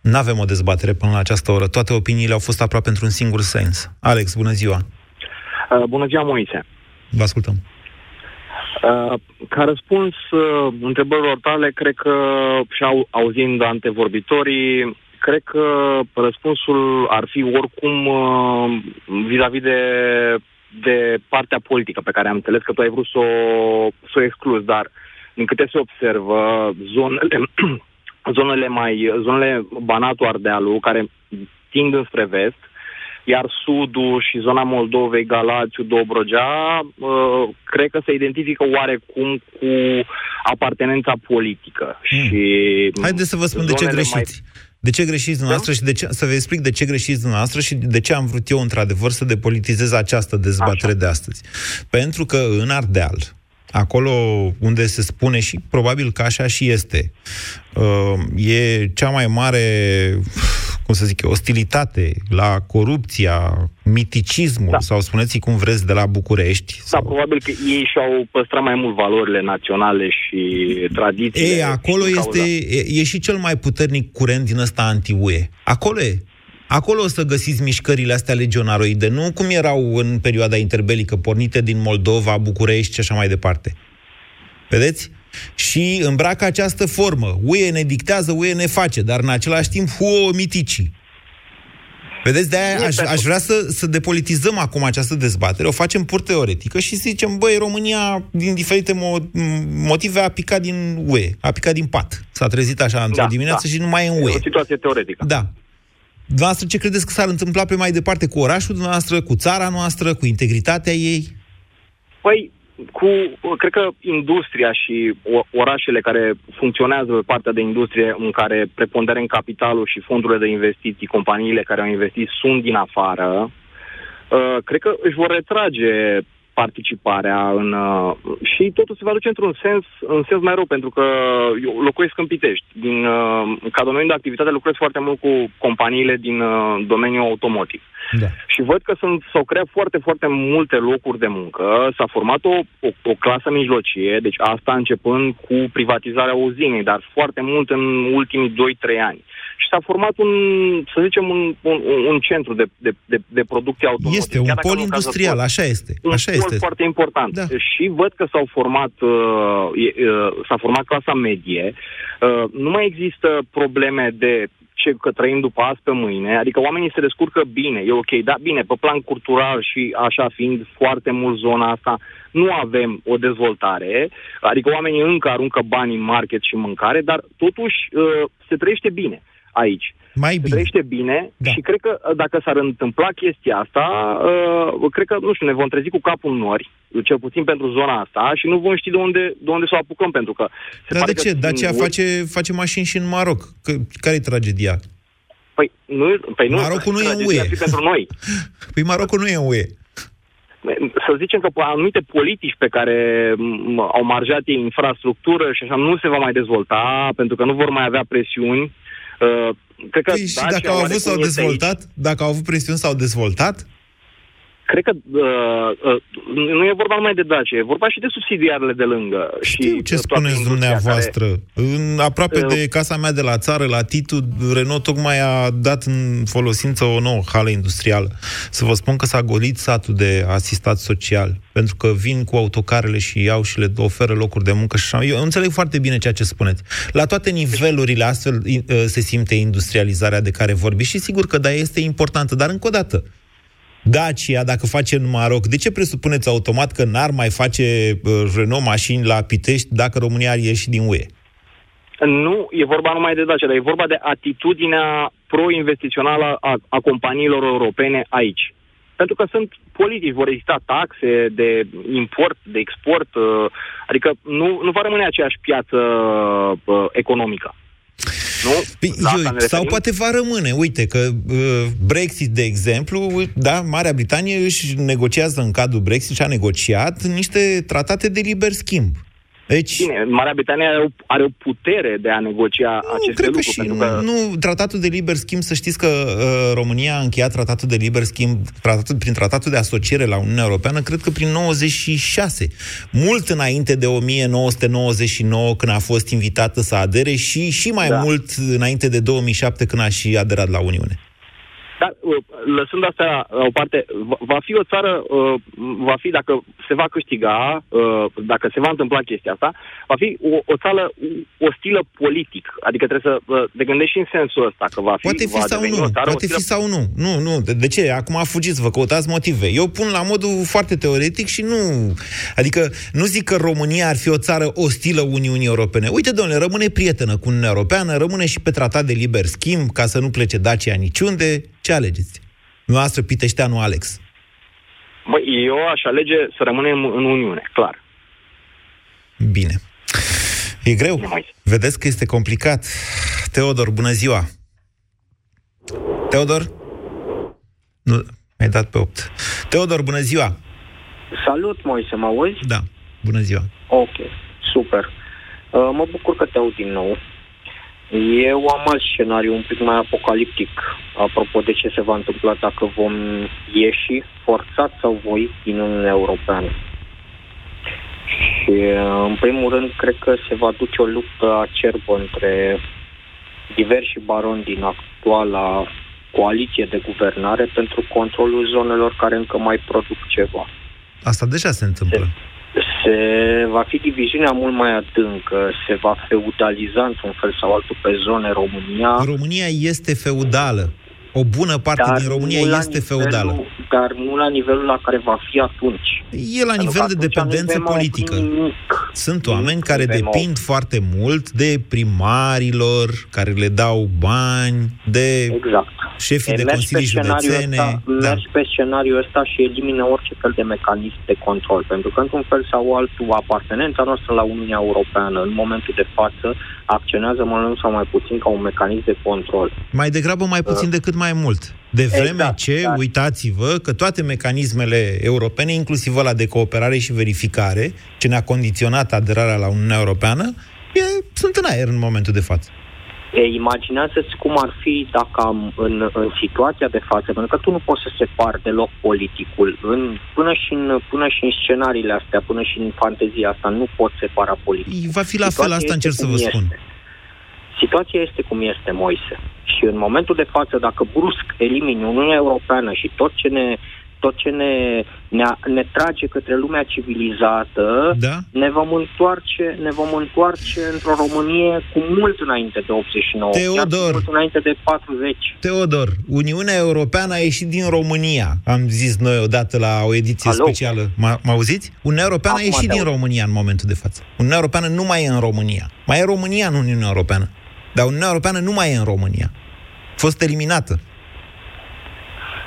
B: Nu avem o dezbatere până la această oră. Toate opiniile au fost aproape într-un singur sens. Alex, bună ziua!
S: Uh, bună ziua, Moise!
B: Vă ascultăm.
S: Uh, ca răspuns uh, întrebărilor tale, cred că și au, auzind antevorbitorii, cred că răspunsul ar fi oricum uh, vis-a-vis de, de partea politică pe care am înțeles că tu ai vrut să o, să o excluzi, dar din câte se observă, zonele, zonele mai, zonele Banatul Ardealul, care tind înspre vest, iar sudul și zona Moldovei, Galațiu, Dobrogea, uh, cred că se identifică oarecum cu apartenența politică. Hmm. Și
B: Haideți să vă spun de ce greșiți. Mai... De ce greșiți dumneavoastră da? și de ce, să vă explic de ce greșiți dumneavoastră și de ce am vrut eu, într-adevăr, să depolitizez această dezbatere Așa. de astăzi. Pentru că în Ardeal, acolo unde se spune și probabil că așa și este, uh, e cea mai mare cum să zic eu, ostilitate, la corupția, miticismul, da. sau spuneți cum vreți, de la București.
S: Da,
B: sau...
S: probabil că ei și-au păstrat mai mult valorile naționale și tradițiile.
B: Ei, acolo este, e, e și cel mai puternic curent din ăsta anti-UE. Acolo e. Acolo o să găsiți mișcările astea legionaroide, nu cum erau în perioada interbelică, pornite din Moldova, București și așa mai departe. Vedeți? Și îmbracă această formă. UE ne dictează, UE ne face, dar în același timp huo miticii. Vedeți, de-aia aș, aș vrea să, să depolitizăm acum această dezbatere, o facem pur teoretică și să zicem, băi, România, din diferite mo- motive, a picat din UE, a picat din pat. S-a trezit așa într-o da, dimineață da. și nu mai e în UE. E
S: o situație teoretică.
B: Da. Dumneavoastră, ce credeți că s-ar întâmpla pe mai departe cu orașul dumneavoastră, cu țara noastră, cu integritatea ei?
S: Păi, cu, cred că industria și orașele care funcționează pe partea de industrie în care preponderent capitalul și fondurile de investiții, companiile care au investit sunt din afară, uh, cred că își vor retrage participarea în, uh, și totul se va duce într-un sens, în sens mai rău, pentru că eu locuiesc în Pitești. Din, uh, ca domeniu de activitate lucrez foarte mult cu companiile din uh, domeniul automotiv. Da. Și văd că sunt, s-au creat foarte, foarte multe locuri de muncă, s-a format o, o, o clasă mijlocie, deci asta începând cu privatizarea uzinei, dar foarte mult în ultimii 2-3 ani și s-a format un, să zicem, un, un, un centru de, de, de, de producție automotive.
B: Este un pol industrial, așa este.
S: Un
B: așa
S: pol
B: este.
S: foarte important. Da. Și văd că s-au format, uh, uh, s-a format clasa medie. Uh, nu mai există probleme de ce că trăim după azi pe mâine, adică oamenii se descurcă bine, e ok, da, bine, pe plan cultural și așa fiind foarte mult zona asta, nu avem o dezvoltare, adică oamenii încă aruncă bani în market și mâncare, dar totuși uh, se trăiește bine aici.
B: Mai bine. Se
S: trăiește bine da. și cred că uh, dacă s-ar întâmpla chestia asta, uh, cred că, nu știu, ne vom trezi cu capul în nori, cel puțin pentru zona asta, și nu vom ști de unde, de unde să o apucăm, pentru că...
B: Se Dar de ce? Dacia ur... face, face mașini și în Maroc. Că, care e tragedia?
S: Păi nu, păi nu
B: Marocul nu e în UE.
S: pentru noi.
B: Păi Marocul nu e în UE
S: să zicem că anumite politici pe care au marjat ei infrastructură și așa nu se va mai dezvolta pentru că nu vor mai avea presiuni Uh, cred că
B: păi, și dacă au avut s-au dezvoltat? Aici. Dacă au avut presiuni s-au dezvoltat?
S: Cred că uh, uh, nu e vorba numai de Dacia, e vorba și de subsidiarele de lângă.
B: Știu
S: și
B: ce spuneți dumneavoastră. Care... În, aproape uh, de casa mea de la țară, la Titu, Renault tocmai a dat în folosință o nouă hală industrială. Să vă spun că s-a golit satul de asistat social, pentru că vin cu autocarele și iau și le oferă locuri de muncă și așa. Eu înțeleg foarte bine ceea ce spuneți. La toate nivelurile astfel uh, se simte industrializarea de care vorbiți și sigur că da, este importantă, dar încă o dată, Dacia, dacă face în Maroc, de ce presupuneți automat că n-ar mai face uh, Renault mașini la Pitești dacă România ar ieși din UE?
S: Nu, e vorba numai de Dacia, dar e vorba de atitudinea pro-investițională a, a companiilor europene aici. Pentru că sunt politici, vor exista taxe de import, de export, uh, adică nu, nu va rămâne aceeași piață uh, economică. Nu?
B: Păi, eu, sau poate va rămâne. Uite că uh, Brexit, de exemplu, da, Marea Britanie își negociază în cadrul Brexit și a negociat niște tratate de liber schimb.
S: Deci... Bine, Marea Britanie are o, are o putere de a negocia nu, aceste
B: cred
S: lucruri.
B: Că și, că... Nu, tratatul de liber schimb, să știți că uh, România a încheiat tratatul de liber schimb tratatul, prin tratatul de asociere la Uniunea Europeană, cred că prin 96. Mult înainte de 1999, când a fost invitată să adere și, și mai da. mult înainte de 2007, când a și aderat la Uniune.
S: Dar, uh, lăsând asta la o parte, va fi o țară, uh, va fi, dacă se va câștiga, uh, dacă se va întâmpla chestia asta, va fi o, o țară ostilă politic. Adică trebuie să te gândești și în sensul ăsta, că va fi...
B: Poate fi sau nu, poate fi sau nu. Nu, nu, de ce? Acum fugiți, vă căutați motive. Eu pun la modul foarte teoretic și nu... Adică nu zic că România ar fi o țară ostilă Uniunii Europene. Uite, domnule, rămâne prietenă cu Uniunea Europeană, rămâne și pe tratat de liber schimb, ca să nu plece Dacia niciunde, ce alegeți? Noastră, Piteșteanu Alex.
S: Bă, eu aș alege să rămânem în Uniune, clar.
B: Bine. E greu. Vedeți că este complicat. Teodor, bună ziua! Teodor? Nu, ai dat pe 8. Teodor, bună ziua!
T: Salut, Moise, mă auzi?
B: Da, bună ziua!
T: Ok, super. Uh, mă bucur că te aud din nou. Eu am alt scenariu un pic mai apocaliptic apropo de ce se va întâmpla dacă vom ieși forțat sau voi din Uniunea Europeană. Și, uh, în primul rând, cred că se va duce o luptă acerbă între diversi baroni din actuala coaliție de guvernare pentru controlul zonelor care încă mai produc ceva.
B: Asta deja se întâmplă.
T: Se, se va fi diviziunea mult mai adâncă, se va feudaliza într-un fel sau altul pe zone România.
B: România este feudală. O bună parte
T: Dar
B: din România
T: nu la
B: este
T: nivelul-
B: feudală.
T: Dar nu la nivelul la care va fi atunci.
B: E la
T: Pentru
B: nivel
T: că
B: de
T: atunci
B: dependență
T: nu avem
B: politică.
T: nimic.
B: Sunt oameni care
T: avem
B: depind foarte mult de primarilor, care le dau bani, de
T: exact.
B: șefii de
T: E, mergi
B: consilii
T: pe scenariul
B: județene.
T: Ăsta,
B: Da.
T: Mergi pe scenariul ăsta și elimină orice fel de mecanism de control. Pentru că, într-un fel sau altul, apartenența noastră la Uniunea Europeană, în momentul de față, acționează mai mult sau mai puțin ca un mecanism de control.
B: Mai degrabă mai puțin decât mai mult. De vreme
T: Exact,
B: ce,
T: da.
B: uitați-vă că toate mecanismele europene, inclusiv la de cooperare și verificare, ce ne-a condiționat aderarea la Uniunea Europeană, e, sunt în aer în momentul de față.
T: E, imaginează-ți cum ar fi dacă am, în, în situația de față, pentru că tu nu poți să separi deloc politicul, în, până, și în, până și în scenariile astea, până și în fantezia asta, nu poți separa politicul.
B: Va fi la fel,
T: Situația
B: asta
T: este
B: încerc să
T: cum
B: vă
T: este.
B: spun.
T: Situația este cum este, Moise. Și în momentul de față, dacă brusc elimini Uniunea Europeană și tot ce ne tot ce ne, ne, ne trage către lumea civilizată,
B: da?
T: ne vom întoarce, ne vom întoarce într-o Românie cu mult înainte de 89, chiar cu
B: Teodor.
T: mult înainte de 40.
B: Teodor, Uniunea Europeană a ieșit din România, am zis noi odată la o ediție
T: Alo?
B: specială. Mă mă auziți? Uniunea Europeană
T: Acum
B: a ieșit
T: te
B: din
T: aud.
B: România în momentul de față. Uniunea Europeană nu mai e în România. Mai e România în Uniunea Europeană. Dar Uniunea Europeană nu mai e în România. A fost eliminată.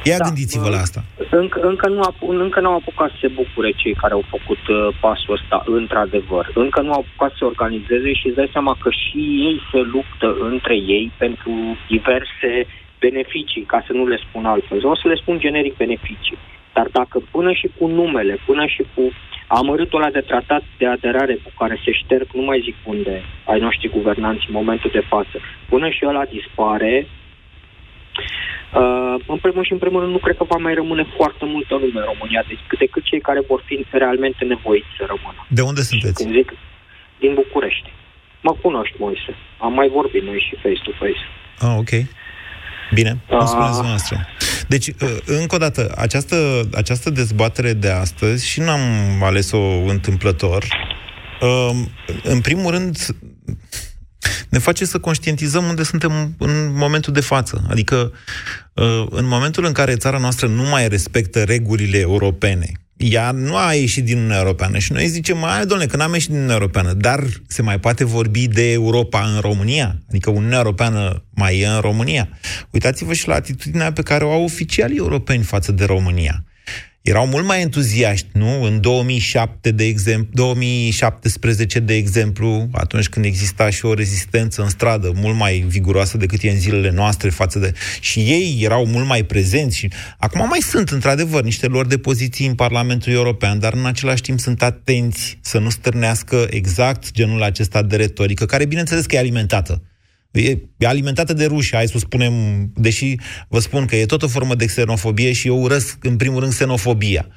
B: Ia
T: Da,
B: gândiți-vă
T: mă,
B: la asta.
T: Încă, încă, nu apu- încă nu au apucat să se bucure cei care au făcut uh, pasul ăsta, într-adevăr. Încă nu au apucat să se organizeze și îți dai seama că și ei se luptă între ei pentru diverse beneficii, ca să nu le spun altfel. O să le spun generic beneficii. Dar dacă până și cu numele, până și cu amărâtul ăla de tratat de aderare cu care se șterg, nu mai zic unde, ai noștri guvernanți în momentul de față, până și ăla dispare, Uh, în primul și în primul rând, nu cred că va mai rămâne foarte multă lume în România, deci decât cei care vor fi realmente nevoiți să rămână.
B: De unde sunteți?
T: Când zic, din București. Mă cunoști, Moise. Am mai vorbit noi și face-to-face.
B: Ah, ok. Bine,
T: Ah.
B: îmi spuneți dumneavoastră. Deci, uh, încă o dată, această, această dezbatere de astăzi, și n-am ales-o întâmplător, uh, în primul rând, ne face să conștientizăm unde suntem în momentul de față. Adică, uh, în momentul în care țara noastră nu mai respectă regulile europene, ea nu a ieșit din Uniunea Europeană și noi zicem, mai domnule, că n-am ieșit din Uniunea Europeană, dar se mai poate vorbi de Europa în România? Adică Uniunea Europeană mai e în România? Uitați-vă și la atitudinea pe care o au oficialii europeni față de România erau mult mai entuziaști, nu? În 2007, de exemplu, 2017, de exemplu, atunci când exista și o rezistență în stradă mult mai viguroasă decât e în zilele noastre față de... Și ei erau mult mai prezenți și acum mai sunt, într-adevăr, niște lor de poziții în Parlamentul European, dar în același timp sunt atenți să nu stârnească exact genul acesta de retorică, care, bineînțeles, că e alimentată. E, e alimentată de ruși, hai să spunem, deși vă spun că e tot o formă de xenofobie și eu urăsc, în primul rând, xenofobia.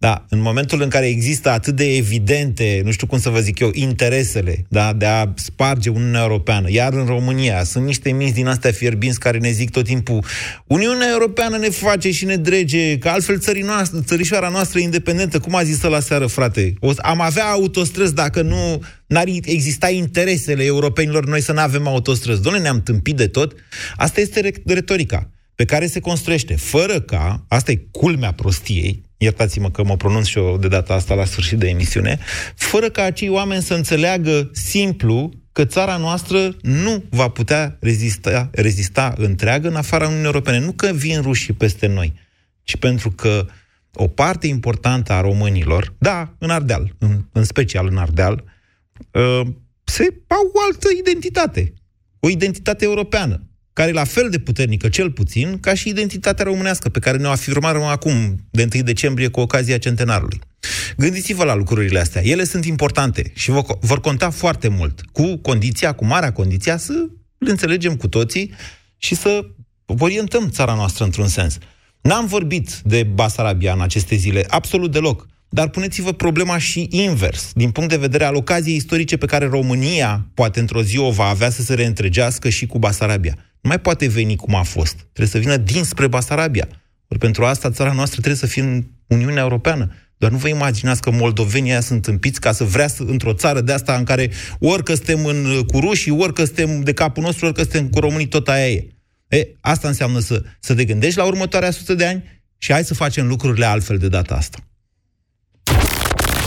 B: Da, în momentul în care există atât de evidente, nu știu cum să vă zic eu, interesele da, de a sparge Uniunea Europeană, iar în România sunt niște minți din astea fierbinți care ne zic tot timpul Uniunea Europeană ne face și ne drege, că altfel țării noastre, țărișoara noastră e independentă, cum a zis la seară, frate? O, am avea autostrăzi dacă nu n-ar exista interesele europenilor noi să nu avem autostrăzi. Doamne, ne-am tâmpit de tot. Asta este re- retorica pe care se construiește, fără ca, asta e culmea prostiei, iertați-mă că mă pronunț și eu de data asta la sfârșit de emisiune, fără ca acei oameni să înțeleagă simplu că țara noastră nu va putea rezista, rezista întreagă în afara Uniunii Europene. Nu că vin rușii peste noi, ci pentru că o parte importantă a românilor, da, în Ardeal, în, în special în Ardeal, uh, se au o altă identitate. O identitate europeană care e la fel de puternică, cel puțin, ca și identitatea românească, pe care ne-o afirmăm acum, de 1 decembrie, cu ocazia centenarului. Gândiți-vă la lucrurile astea. Ele sunt importante și vor, vor conta foarte mult, cu condiția, cu marea condiția, să le înțelegem cu toții și să orientăm țara noastră într-un sens. N-am vorbit de Basarabia în aceste zile, absolut deloc. Dar puneți-vă problema și invers, din punct de vedere al ocaziei istorice pe care România, poate într-o zi, o va avea să se reîntregească și cu Basarabia. Nu mai poate veni cum a fost. Trebuie să vină dinspre Basarabia. Ori pentru asta țara noastră trebuie să fie în Uniunea Europeană. Doar nu vă imaginați că moldovenii aia sunt împiți ca să vrea să, într-o țară de asta în care ori că suntem în, cu rușii, ori că suntem de capul nostru, ori că suntem cu românii, tot aia e. E, asta înseamnă să, să te gândești la următoarea sută de ani și hai să facem lucrurile altfel de data asta.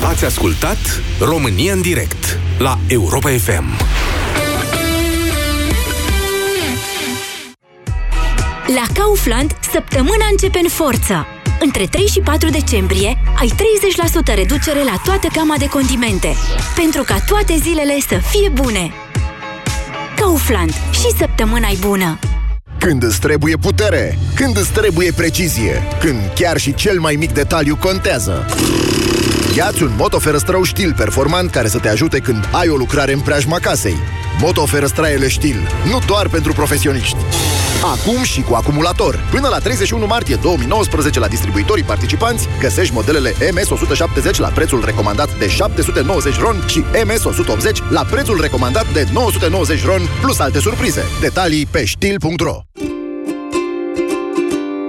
K: Ați ascultat România în direct la Europa FM.
U: La Kaufland, săptămâna începe în forță. Între 3 și 4 decembrie ai 30% reducere la toată gama de condimente, pentru ca toate zilele să fie bune. Kaufland. Și săptămâna e bună!
V: Când îți trebuie putere, când îți trebuie precizie, când chiar și cel mai mic detaliu contează. Iați un motoferăstrău stil performant care să te ajute când ai o lucrare în preajma casei. Motoferăstraiele stil, nu doar pentru profesioniști. Acum și cu acumulator. Până la 31 martie 2019 la distribuitorii participanți găsești modelele MS170 la prețul recomandat de 790 RON și MS180 la prețul recomandat de 990 RON plus alte surprize. Detalii pe stil.ro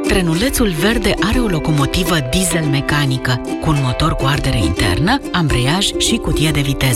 I: Trenulețul verde are o locomotivă diesel mecanică cu un motor cu ardere internă, ambreiaj și cutie de viteză.